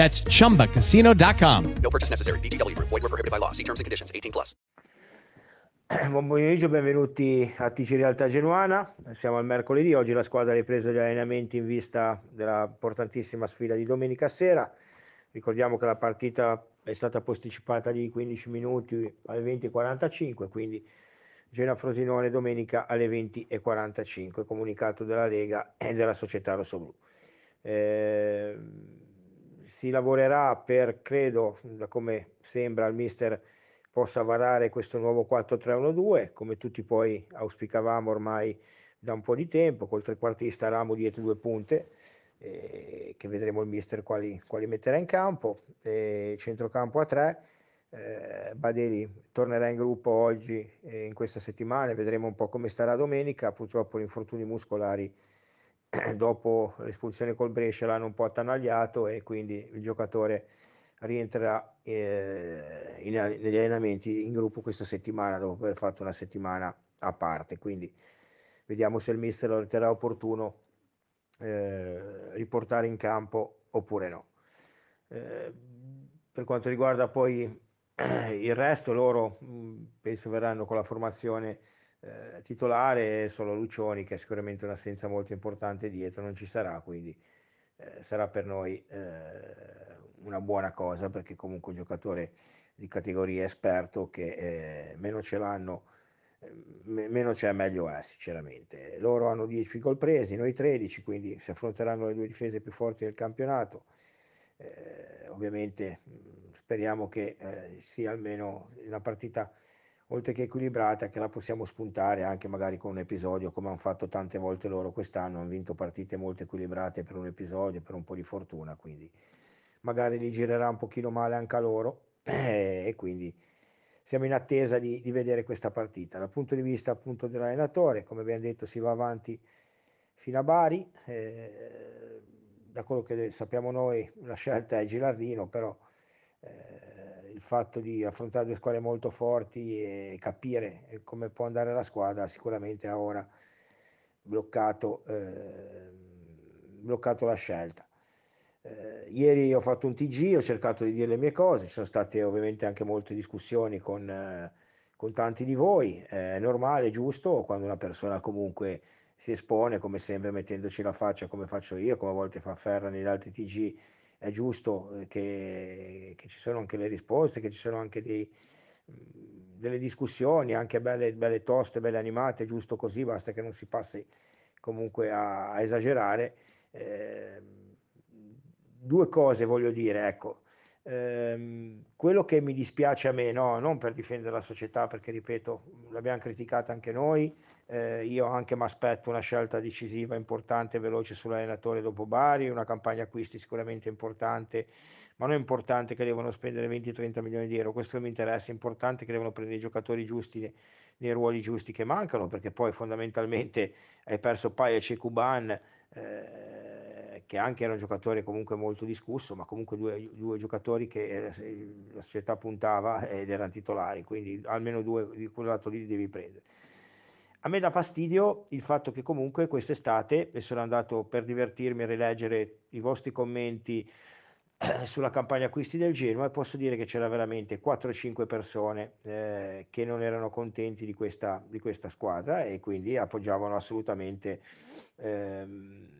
That's chumbacasino.com. No purchase necessary. VGW Group. Void were prohibited by law. See terms and conditions. 18 plus. Buon pomeriggio, benvenuti a TC Realtà Genuana. Siamo al mercoledì, oggi la squadra ha ripreso gli allenamenti in vista della importantissima sfida di domenica sera. Ricordiamo che la partita è stata posticipata di 15 minuti alle 20.45, quindi Genoa Frosinone domenica alle 20.45, comunicato della Lega e della società rossoblu. Eh, si lavorerà per, credo, da come sembra al mister possa varare questo nuovo 4-3-1-2, come tutti poi auspicavamo ormai da un po' di tempo, col trequartista Ramo dietro due punte, eh, che vedremo il mister quali, quali metterà in campo, eh, centrocampo a tre, eh, Badeli tornerà in gruppo oggi e in questa settimana, vedremo un po' come starà domenica, purtroppo gli infortuni muscolari dopo l'espulsione col Brescia l'hanno un po' attanagliato e quindi il giocatore rientrerà eh, in, negli allenamenti in gruppo questa settimana dopo aver fatto una settimana a parte. Quindi vediamo se il mister lo riterrà opportuno eh, riportare in campo oppure no. Eh, per quanto riguarda poi il resto loro mh, penso verranno con la formazione eh, titolare solo Lucioni che è sicuramente un'assenza molto importante dietro non ci sarà quindi eh, sarà per noi eh, una buona cosa perché comunque un giocatore di categoria esperto che eh, meno ce l'hanno eh, meno c'è meglio è sinceramente. Loro hanno 10 gol presi noi 13 quindi si affronteranno le due difese più forti del campionato. Eh, ovviamente speriamo che sia almeno una partita oltre che equilibrata, che la possiamo spuntare anche magari con un episodio, come hanno fatto tante volte loro quest'anno, hanno vinto partite molto equilibrate per un episodio, per un po' di fortuna, quindi magari li girerà un pochino male anche a loro e quindi siamo in attesa di, di, vedere questa partita. Dal punto di vista appunto dell'allenatore, come abbiamo detto, si va avanti fino a Bari, eh, da quello che sappiamo noi la scelta è Gilardino, però... Eh, il fatto di affrontare due squadre molto forti e capire eh, come può andare la squadra sicuramente ha ora bloccato, eh, bloccato la scelta. Eh, ieri ho fatto un TG, ho cercato di dire le mie cose, ci sono state ovviamente anche molte discussioni con, eh, con tanti di voi, è normale, giusto quando una persona comunque si espone come sempre mettendoci la faccia come faccio io, come a volte fa Ferra negli altri TG è giusto eh, che, che, ci sono anche le risposte, che ci sono anche dei, mhmm, delle discussioni, anche belle, belle, toste, belle animate, giusto così, basta che non si passi comunque a, a esagerare. Eh, due cose voglio dire, ecco, eh, quello che mi dispiace a me, no, non per difendere la società, perché ripeto, l'abbiamo criticata anche noi, eh, io anche mi aspetto una scelta decisiva, importante e veloce sull'allenatore dopo Bari, una campagna acquisti sicuramente importante, ma non è importante che devono spendere 20-30 milioni di euro, questo mi interessa, è importante che devono prendere i giocatori giusti nei, ruoli giusti che mancano, perché poi fondamentalmente hai perso Paia e Cuban, eh, che anche era un giocatore comunque molto discusso, ma comunque due, due giocatori che eh, la società puntava ed erano titolari, quindi almeno due di quel lato lì li devi prendere. A me dà fastidio il fatto che comunque quest'estate, e sono andato per divertirmi a rileggere i vostri commenti sulla campagna acquisti del Genoa e posso dire che c'era veramente 4-5 persone eh, che non erano contenti di questa, di questa, squadra e quindi appoggiavano assolutamente ehm,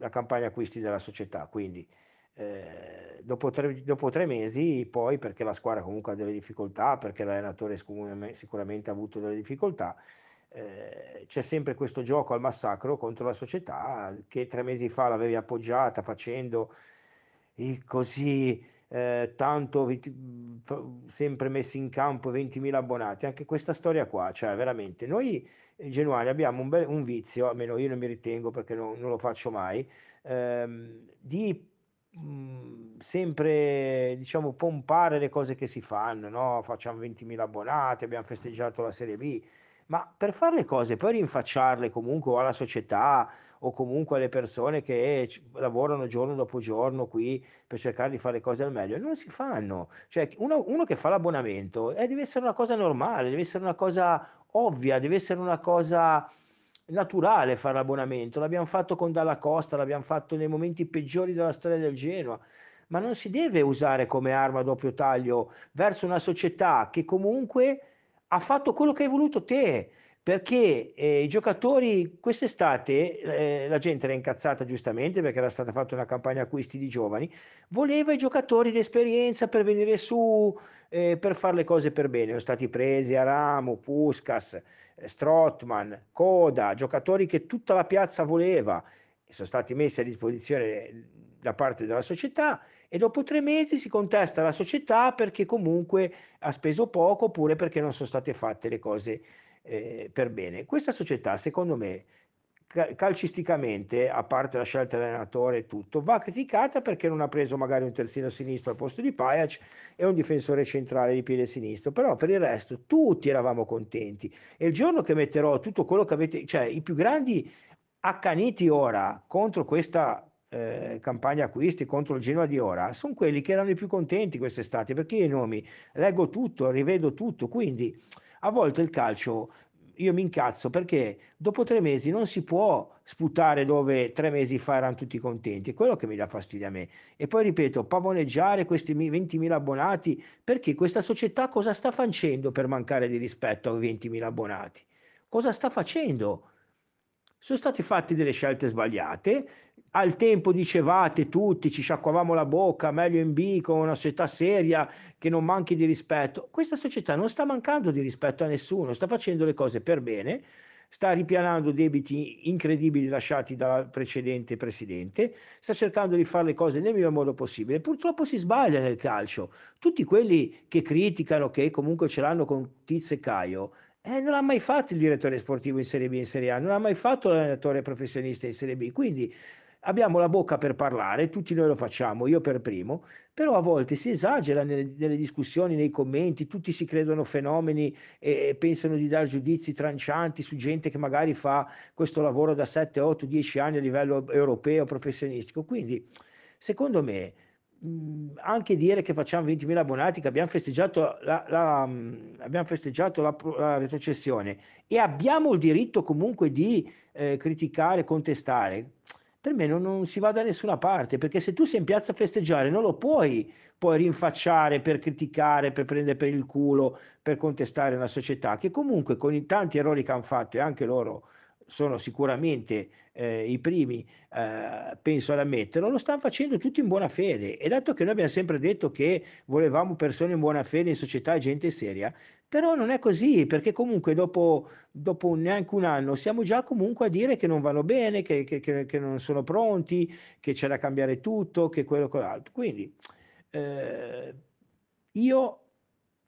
La campagna acquisti della società, quindi eh, dopo, tre, dopo, tre, mesi poi perché la squadra comunque ha delle difficoltà, perché l'allenatore sicuramente ha avuto delle difficoltà, eh, c'è sempre questo gioco al massacro contro la società che tre mesi fa l'avevi appoggiata facendo così eh, tanto sempre messi in campo 20.000 abbonati, anche questa storia qua, cioè veramente noi genuani abbiamo un, bel, un vizio, almeno io non mi ritengo perché non, non lo faccio mai, ehm, di mh, sempre diciamo pompare le cose che si fanno, no? facciamo 20.000 abbonati, abbiamo festeggiato la Serie B, ma per fare le cose, poi rinfacciarle comunque alla società o comunque alle persone che lavorano giorno dopo giorno qui per cercare di fare le cose al meglio, non si fanno. Cioè, uno, uno che fa l'abbonamento eh, deve essere una cosa normale, deve essere una cosa ovvia, deve essere una cosa naturale fare l'abbonamento. L'abbiamo fatto con Dalla Costa, l'abbiamo fatto nei momenti peggiori della storia del Genoa ma non si deve usare come arma a doppio taglio verso una società che comunque ha fatto quello che hai voluto te perché eh, i giocatori quest'estate eh, la gente era incazzata giustamente perché era stata fatta una campagna acquisti di giovani, voleva i giocatori d'esperienza per venire su, eh, per fare le cose per bene. Sono stati presi Aramo, Puskas, eh, Strotman, Coda, giocatori che tutta la piazza voleva sono stati messi a disposizione da parte della società e dopo tre mesi si contesta la società perché comunque ha speso poco oppure perché non sono state fatte le cose eh, per bene. Questa società, secondo me, calcisticamente, a parte la scelta dell'allenatore e tutto, va criticata perché non ha preso magari un terzino sinistro al posto di Pajac e un difensore centrale di piede sinistro, però per il resto tutti eravamo contenti. E il giorno che metterò tutto quello che avete, cioè i più grandi accaniti ora contro questa eh, campagna acquisti contro il Genoa di ora sono quelli che erano i più contenti quest'estate perché i nomi leggo tutto, rivedo tutto, quindi a volte il calcio io mi incazzo perché dopo tre mesi non si può sputare dove tre mesi fa erano tutti contenti, è quello che mi dà fastidio a me. E poi ripeto, pavoneggiare questi 20.000 abbonati, perché questa società cosa sta facendo per mancare di rispetto ai 20.000 abbonati? Cosa sta facendo? Sono state fatte delle scelte sbagliate, al tempo dicevate tutti, ci sciacquavamo la bocca, meglio in B con una società seria che non manchi di rispetto. Questa società non sta mancando di rispetto a nessuno, sta facendo le cose per bene, sta ripianando debiti incredibili lasciati dal precedente presidente, sta cercando di fare le cose nel miglior modo possibile. Purtroppo si sbaglia nel calcio. Tutti quelli che criticano, che comunque ce l'hanno con Tiz e Caio, eh, non ha mai fatto il direttore sportivo in Serie B in Serie A, non ha mai fatto l'allenatore professionista in Serie B, quindi abbiamo la bocca per parlare, tutti noi lo facciamo, io per primo, però a volte si esagera nelle, nelle discussioni, nei commenti, tutti si credono fenomeni e, e, pensano di dare giudizi trancianti su gente che magari fa questo lavoro da 7, 8, 10 anni a livello europeo, professionistico. Quindi, secondo me, mh, anche dire che facciamo 20.000 abbonati, che abbiamo festeggiato la, la, mh, abbiamo festeggiato la, la, retrocessione e abbiamo il diritto comunque di eh, criticare, contestare per me non, non, si va da nessuna parte, perché se tu sei in piazza a festeggiare non lo puoi poi rinfacciare per criticare, per prendere per il culo, per contestare una società che comunque con i tanti errori che hanno fatto e anche loro sono sicuramente eh, i primi, eh, penso ad ammetterlo, lo stanno facendo tutti in buona fede. E dato che noi abbiamo sempre detto che volevamo persone in buona fede in società e gente seria, però non è così, perché comunque dopo, dopo neanche un anno siamo già comunque a dire che non vanno bene, che, che, che, che non sono pronti, che c'è da cambiare tutto, che quello e quell'altro. Quindi eh, io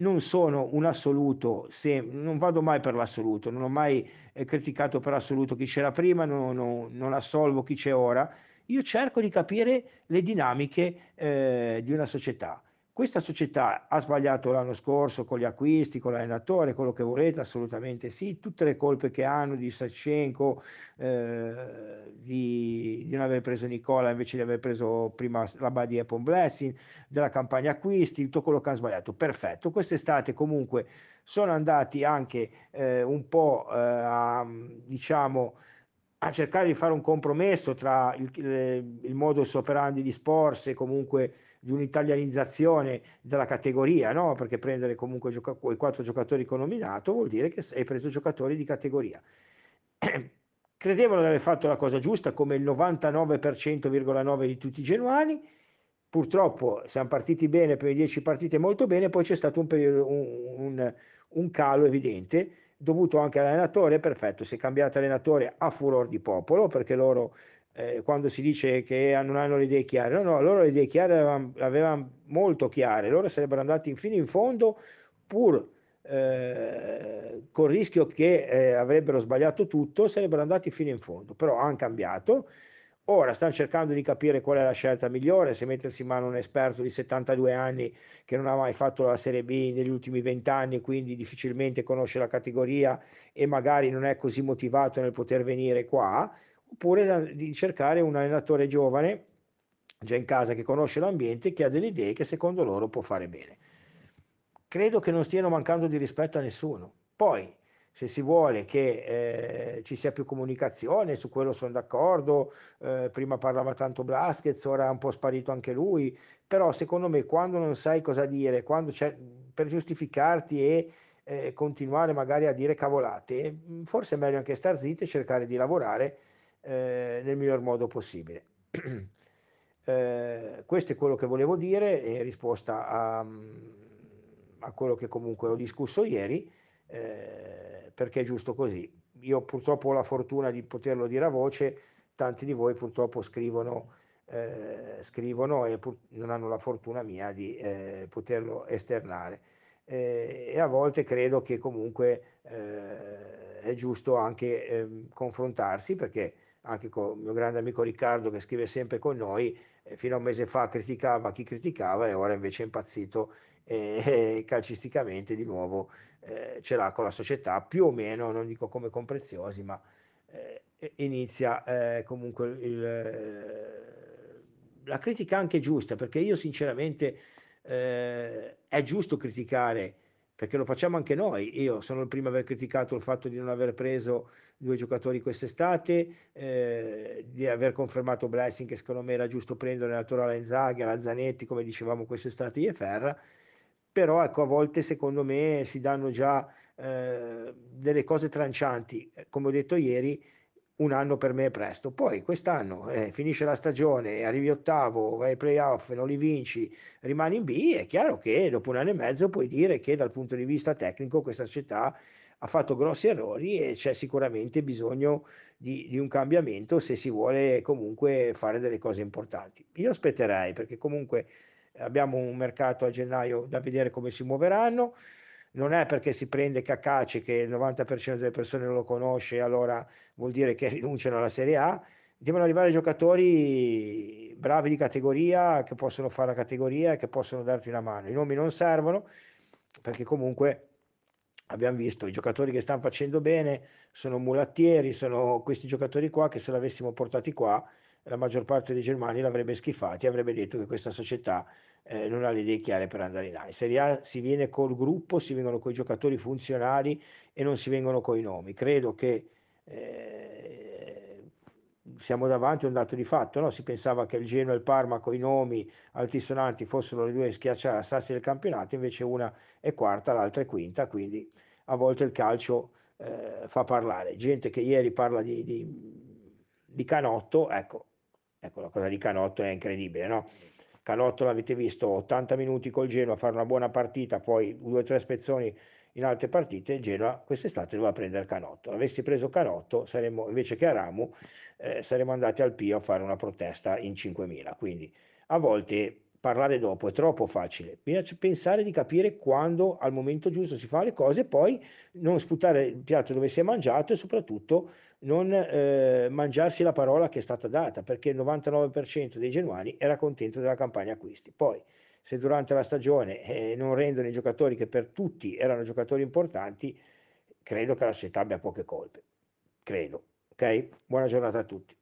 non sono un assoluto, se, non vado mai per l'assoluto, non ho mai eh, criticato per assoluto chi c'era prima, non, non, non, assolvo chi c'è ora. Io cerco di capire le dinamiche eh, di una società. Questa società ha sbagliato l'anno scorso con gli acquisti, con l'allenatore, quello che volete, assolutamente sì. Tutte le colpe che hanno di Sachenko, eh, di, di, non aver preso Nicola invece di aver preso prima la Badia e Blessing, della campagna acquisti, tutto quello che hanno sbagliato. Perfetto. Quest'estate comunque sono andati anche eh, un po' eh, a, diciamo, a cercare di fare un compromesso tra il, il, il modus operandi di Sports e comunque di un'italianizzazione della categoria, no? perché prendere comunque gioca- i quattro giocatori che ho nominato vuol dire che hai preso giocatori di categoria. Credevano di aver fatto la cosa giusta come il 99,9% di tutti i genuani, purtroppo siamo partiti bene, per le 10 partite molto bene, poi c'è stato un, periodo, un, un, un calo evidente dovuto anche all'allenatore, perfetto, si è cambiato allenatore a furor di popolo perché loro eh, quando si dice che non hanno le idee chiare, no, no, loro le idee chiare avevano, avevano molto chiare, loro sarebbero andati fino in fondo pur eh, col rischio che eh, avrebbero sbagliato tutto, sarebbero andati fino in fondo, però hanno cambiato. Ora stanno cercando di capire qual è la scelta migliore, se mettersi in mano un esperto di 72 anni che non ha mai fatto la Serie B negli ultimi 20 anni, quindi difficilmente conosce la categoria e magari non è così motivato nel poter venire qua, oppure di cercare un allenatore giovane già in casa che conosce l'ambiente, che ha delle idee che secondo loro può fare bene. Credo che non stiano mancando di rispetto a nessuno. Poi, se si vuole che eh, ci sia più comunicazione, su quello sono d'accordo, eh, prima parlava tanto Blaschez, ora è un po' sparito anche lui, però secondo me quando non sai cosa dire, per giustificarti e eh, continuare magari a dire cavolate, forse è meglio anche star zitti e cercare di lavorare eh, nel miglior modo possibile. eh, questo è quello che volevo dire in risposta a, a quello che comunque ho discusso ieri, eh, perché è giusto così. Io purtroppo ho la fortuna di poterlo dire a voce, tanti di voi purtroppo scrivono, eh, scrivono e pur- non hanno la fortuna mia di eh, poterlo esternare. Eh, e a volte credo che comunque eh, è giusto anche eh, confrontarsi perché anche con il mio grande amico Riccardo che scrive sempre con noi, eh, fino a un mese fa criticava chi criticava e ora invece è impazzito e, e calcisticamente di nuovo eh, ce l'ha con la società, più o meno, non dico come con Preziosi, ma eh, inizia eh, comunque il, eh, la critica anche giusta, perché io sinceramente eh, è giusto criticare perché lo facciamo anche noi. Io sono il primo a aver criticato il fatto di non aver preso due giocatori quest'estate, eh, di aver confermato Blessing che secondo me era giusto prendere la Torala Inzaghi, la Zanetti, come dicevamo quest'estate e Ferra, però ecco a volte secondo me si danno già eh, delle cose trancianti, come ho detto ieri, un anno per me è presto. Poi quest'anno eh, finisce la stagione, arrivi ottavo, vai ai playoff, non li vinci, rimani in B, è chiaro che dopo un anno e mezzo puoi dire che dal punto di vista tecnico questa società ha fatto grossi errori e c'è sicuramente bisogno di, di un cambiamento se si vuole comunque fare delle cose importanti. Io aspetterei perché comunque abbiamo un mercato a gennaio da vedere come si muoveranno non è perché si prende Cacace che il 90% delle persone non lo conosce, allora vuol dire che rinunciano alla Serie A. Devono arrivare giocatori bravi di categoria, che possono fare la categoria e che possono darti una mano. I nomi non servono perché comunque abbiamo visto i giocatori che stanno facendo bene sono mulattieri, sono questi giocatori qua che se l'avessimo portati qua la maggior parte dei germani l'avrebbe schifati avrebbe detto che questa società eh, non ha le idee chiare per andare in A. In Serie A si viene col gruppo, si vengono con i giocatori funzionali e non si vengono con i nomi. Credo che eh, siamo davanti a un dato di fatto, no? si pensava che il Genoa e il Parma con i nomi altisonanti fossero le due schiacciasassi del campionato, invece una è quarta, l'altra è quinta, quindi a volte il calcio eh, fa parlare. Gente che ieri parla di, di, di Canotto, ecco, Ecco, la cosa di Canotto è incredibile, no? Canotto l'avete visto 80 minuti col Genoa a fare una buona partita, poi due o tre spezzoni in altre partite, il Genoa quest'estate doveva prendere Canotto. Avessi preso Canotto, saremmo, invece che Aramu, eh, saremmo andati al Pio a fare una protesta in 5.000. Quindi a volte parlare dopo è troppo facile, bisogna pensare di capire quando al momento giusto si fa le cose, poi non sputare il piatto dove si è mangiato e soprattutto non eh, mangiarsi la parola che è stata data, perché il 99% dei genuani era contento della campagna acquisti. Poi se durante la stagione eh, non rendono i giocatori che per tutti erano giocatori importanti, credo che la società abbia poche colpe. Credo. Ok? Buona giornata a tutti.